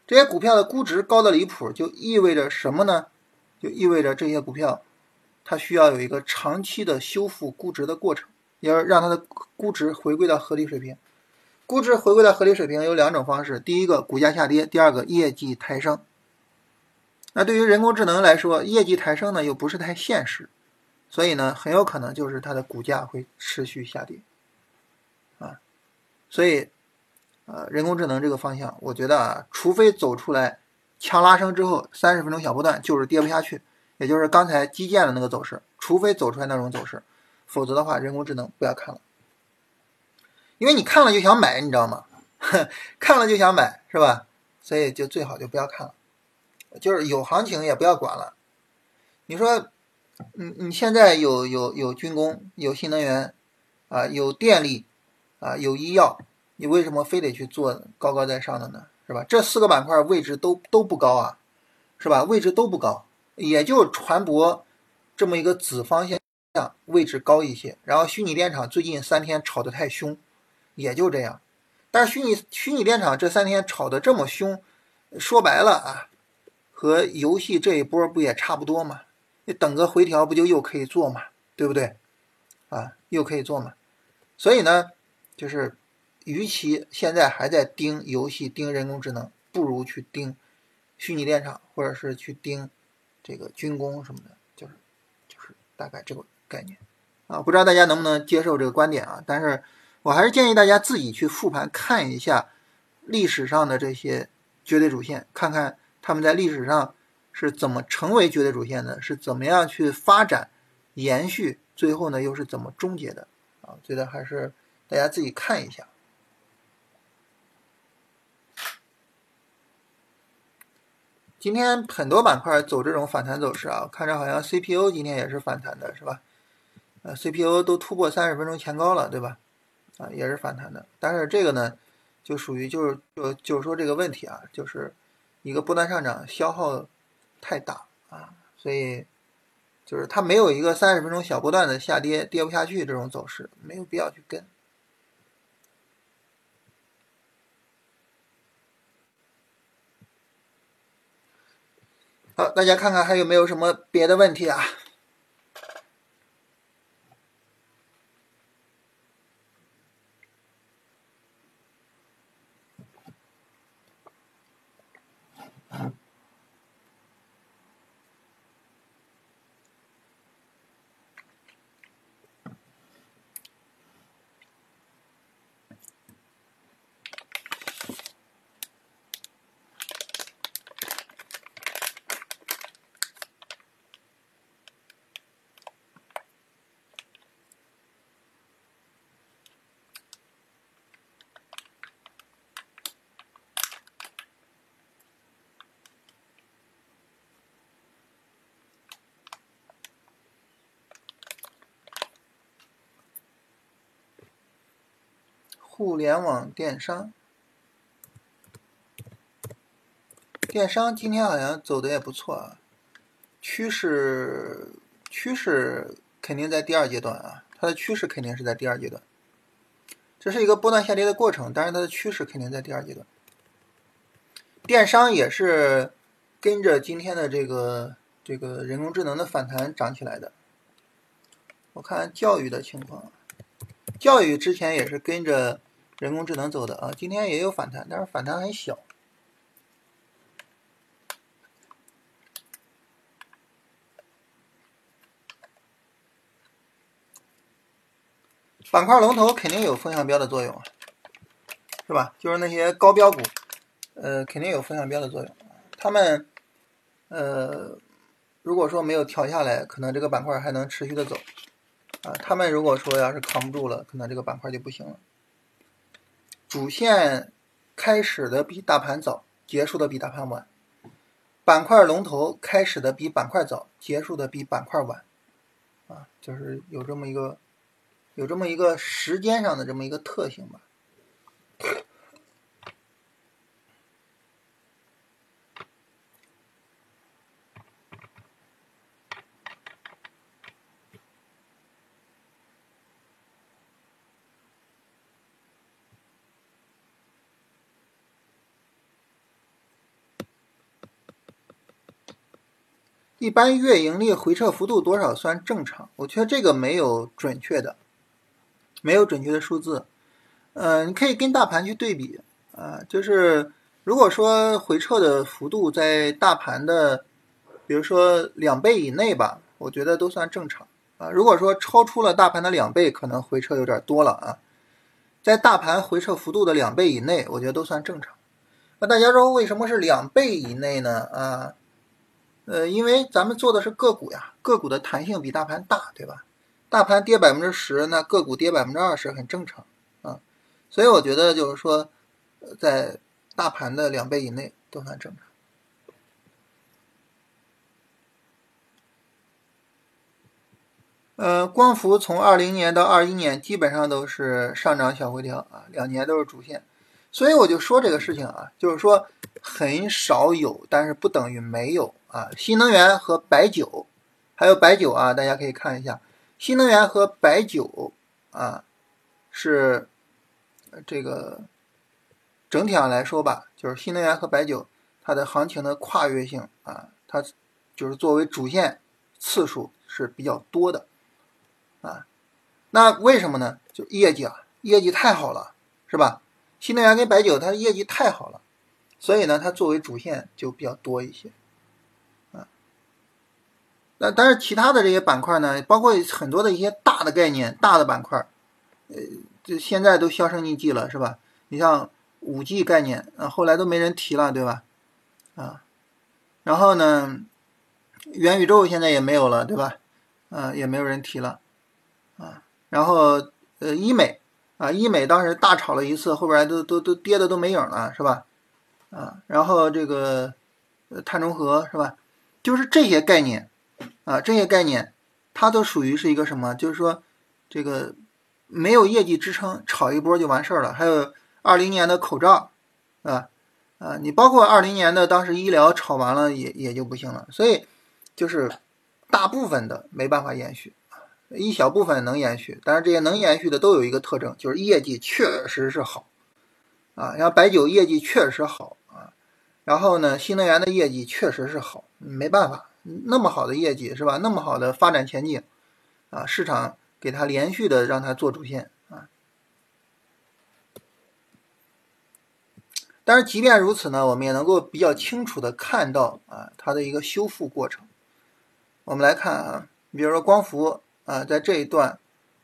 这些股票的估值高的离谱，就意味着什么呢？就意味着这些股票它需要有一个长期的修复估值的过程，要让它的估值回归到合理水平。估值回归到合理水平有两种方式，第一个股价下跌，第二个业绩抬升。那对于人工智能来说，业绩抬升呢又不是太现实，所以呢很有可能就是它的股价会持续下跌，啊，所以，呃，人工智能这个方向，我觉得啊，除非走出来强拉升之后三十分钟小波段就是跌不下去，也就是刚才基建的那个走势，除非走出来那种走势，否则的话，人工智能不要看了。因为你看了就想买，你知道吗？(laughs) 看了就想买，是吧？所以就最好就不要看了，就是有行情也不要管了。你说，你你现在有有有军工，有新能源，啊，有电力，啊，有医药，你为什么非得去做高高在上的呢？是吧？这四个板块位置都都不高啊，是吧？位置都不高，也就船舶这么一个子方向位置高一些。然后虚拟电厂最近三天炒得太凶。也就这样，但是虚拟虚拟电厂这三天炒得这么凶，说白了啊，和游戏这一波不也差不多吗？你等个回调不就又可以做嘛，对不对？啊，又可以做嘛。所以呢，就是与其现在还在盯游戏、盯人工智能，不如去盯虚拟电厂，或者是去盯这个军工什么的，就是就是大概这个概念啊。不知道大家能不能接受这个观点啊？但是。我还是建议大家自己去复盘看一下历史上的这些绝对主线，看看他们在历史上是怎么成为绝对主线的，是怎么样去发展、延续，最后呢又是怎么终结的啊？觉得还是大家自己看一下。今天很多板块走这种反弹走势啊，看着好像 CPU 今天也是反弹的，是吧？呃，CPU 都突破三十分钟前高了，对吧？啊，也是反弹的。但是这个呢，就属于就是就就是说这个问题啊，就是一个波段上涨消耗太大啊，所以就是它没有一个三十分钟小波段的下跌跌不下去这种走势，没有必要去跟。大家看看还有没有什么别的问题啊？互联网电商，电商今天好像走的也不错啊，趋势趋势肯定在第二阶段啊，它的趋势肯定是在第二阶段，这是一个波段下跌的过程，但是它的趋势肯定在第二阶段。电商也是跟着今天的这个这个人工智能的反弹涨起来的。我看教育的情况，教育之前也是跟着。人工智能走的啊，今天也有反弹，但是反弹很小。板块龙头肯定有风向标的作用，是吧？就是那些高标股，呃，肯定有风向标的作用。他们，呃，如果说没有调下来，可能这个板块还能持续的走啊。他们如果说要是扛不住了，可能这个板块就不行了。主线开始的比大盘早，结束的比大盘晚；板块龙头开始的比板块早，结束的比板块晚。啊，就是有这么一个，有这么一个时间上的这么一个特性吧。一般月盈利回撤幅度多少算正常？我觉得这个没有准确的，没有准确的数字。嗯，你可以跟大盘去对比啊，就是如果说回撤的幅度在大盘的，比如说两倍以内吧，我觉得都算正常啊。如果说超出了大盘的两倍，可能回撤有点多了啊。在大盘回撤幅度的两倍以内，我觉得都算正常。那大家说为什么是两倍以内呢？啊？呃，因为咱们做的是个股呀，个股的弹性比大盘大，对吧？大盘跌百分之十，那个股跌百分之二十很正常啊。所以我觉得就是说，在大盘的两倍以内都算正常。呃，光伏从二零年到二一年基本上都是上涨小回调啊，两年都是主线。所以我就说这个事情啊，就是说很少有，但是不等于没有。啊，新能源和白酒，还有白酒啊，大家可以看一下，新能源和白酒啊，是这个整体上来说吧，就是新能源和白酒它的行情的跨越性啊，它就是作为主线次数是比较多的啊。那为什么呢？就业绩啊，业绩太好了，是吧？新能源跟白酒它的业绩太好了，所以呢，它作为主线就比较多一些。啊那但是其他的这些板块呢，包括很多的一些大的概念、大的板块，呃，这现在都销声匿迹了，是吧？你像五 G 概念，啊，后来都没人提了，对吧？啊，然后呢，元宇宙现在也没有了，对吧？啊，也没有人提了，啊，然后呃，医美啊，医美当时大炒了一次，后边都都都跌的都没影了，是吧？啊，然后这个呃碳中和是吧？就是这些概念啊，这些概念它都属于是一个什么？就是说这个没有业绩支撑，炒一波就完事儿了。还有二零年的口罩，啊啊，你包括二零年的当时医疗炒完了也也就不行了。所以就是大部分的没办法延续。一小部分能延续，但是这些能延续的都有一个特征，就是业绩确实是好，啊，然后白酒业绩确实好，然后呢，新能源的业绩确实是好，没办法，那么好的业绩是吧？那么好的发展前景，啊，市场给它连续的让它做主线啊。但是即便如此呢，我们也能够比较清楚的看到啊，它的一个修复过程。我们来看啊，你比如说光伏。啊，在这一段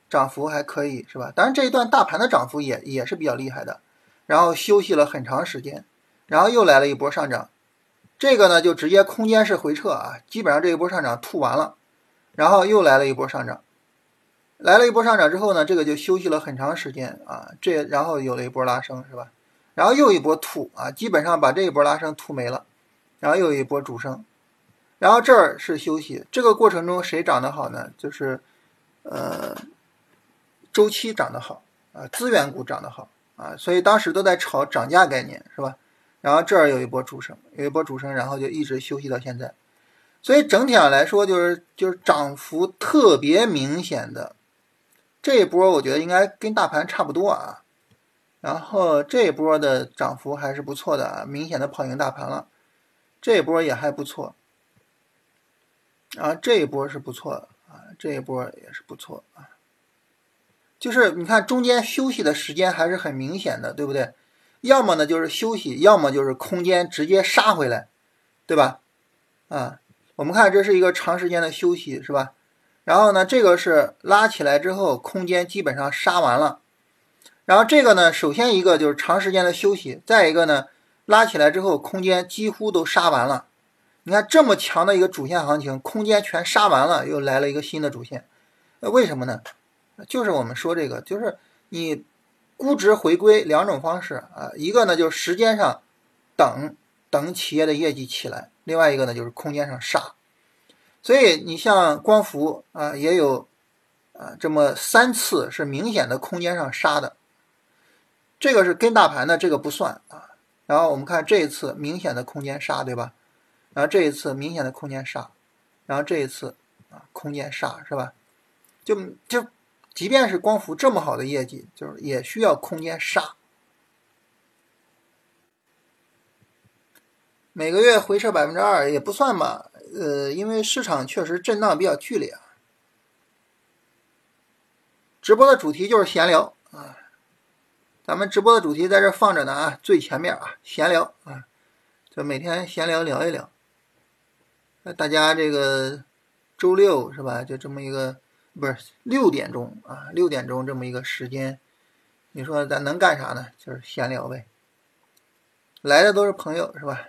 涨幅还可以是吧？当然这一段大盘的涨幅也也是比较厉害的，然后休息了很长时间，然后又来了一波上涨，这个呢就直接空间式回撤啊，基本上这一波上涨吐完了，然后又来了一波上涨，来了一波上涨之后呢，这个就休息了很长时间啊，这然后有了一波拉升是吧？然后又一波吐啊，基本上把这一波拉升吐没了，然后又一波主升，然后这儿是休息，这个过程中谁涨得好呢？就是。呃，周期涨得好啊，资源股涨得好啊，所以当时都在炒涨价概念，是吧？然后这儿有一波主升，有一波主升，然后就一直休息到现在。所以整体上来说，就是就是涨幅特别明显的这一波，我觉得应该跟大盘差不多啊。然后这一波的涨幅还是不错的啊，明显的跑赢大盘了。这一波也还不错，啊，这一波是不错的。这一波也是不错啊，就是你看中间休息的时间还是很明显的，对不对？要么呢就是休息，要么就是空间直接杀回来，对吧？啊，我们看这是一个长时间的休息，是吧？然后呢，这个是拉起来之后空间基本上杀完了，然后这个呢，首先一个就是长时间的休息，再一个呢，拉起来之后空间几乎都杀完了。你看这么强的一个主线行情，空间全杀完了，又来了一个新的主线，那为什么呢？就是我们说这个，就是你估值回归两种方式啊，一个呢就是时间上等等企业的业绩起来，另外一个呢就是空间上杀。所以你像光伏啊，也有啊这么三次是明显的空间上杀的，这个是跟大盘的，这个不算啊。然后我们看这一次明显的空间杀，对吧？然后这一次明显的空间杀，然后这一次啊空间杀是吧？就就即便是光伏这么好的业绩，就是也需要空间杀。每个月回撤百分之二也不算吧？呃，因为市场确实震荡比较剧烈啊。直播的主题就是闲聊啊，咱们直播的主题在这放着呢啊，最前面啊，闲聊啊，就每天闲聊聊一聊。大家这个周六是吧？就这么一个，不是六点钟啊，六点钟这么一个时间，你说咱能干啥呢？就是闲聊呗。来的都是朋友是吧？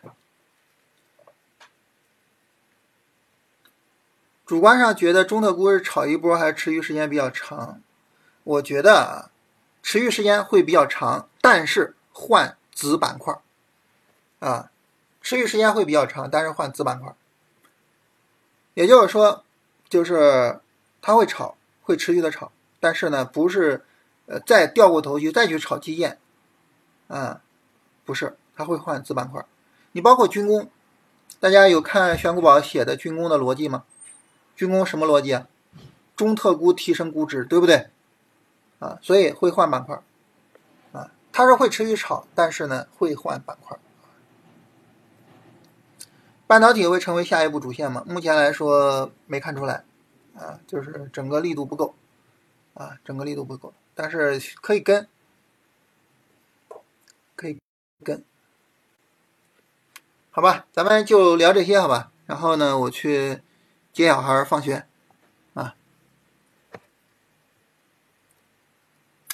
主观上觉得中特估是炒一波还是持续时间比较长？我觉得啊，持续时间会比较长，但是换子板块啊，持续时间会比较长，但是换子板块。也就是说，就是它会炒，会持续的炒，但是呢，不是呃再掉过头去再去炒基建，啊，不是，它会换子板块。你包括军工，大家有看玄股宝写的军工的逻辑吗？军工什么逻辑啊？中特估提升估值，对不对？啊，所以会换板块，啊，它是会持续炒，但是呢，会换板块。半导体会成为下一步主线吗？目前来说没看出来，啊，就是整个力度不够，啊，整个力度不够，但是可以跟，可以跟，好吧，咱们就聊这些，好吧。然后呢，我去接小孩放学，啊，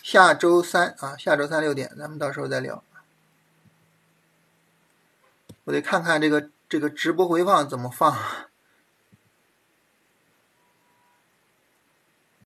下周三啊，下周三六点，咱们到时候再聊。我得看看这个。这个直播回放怎么放？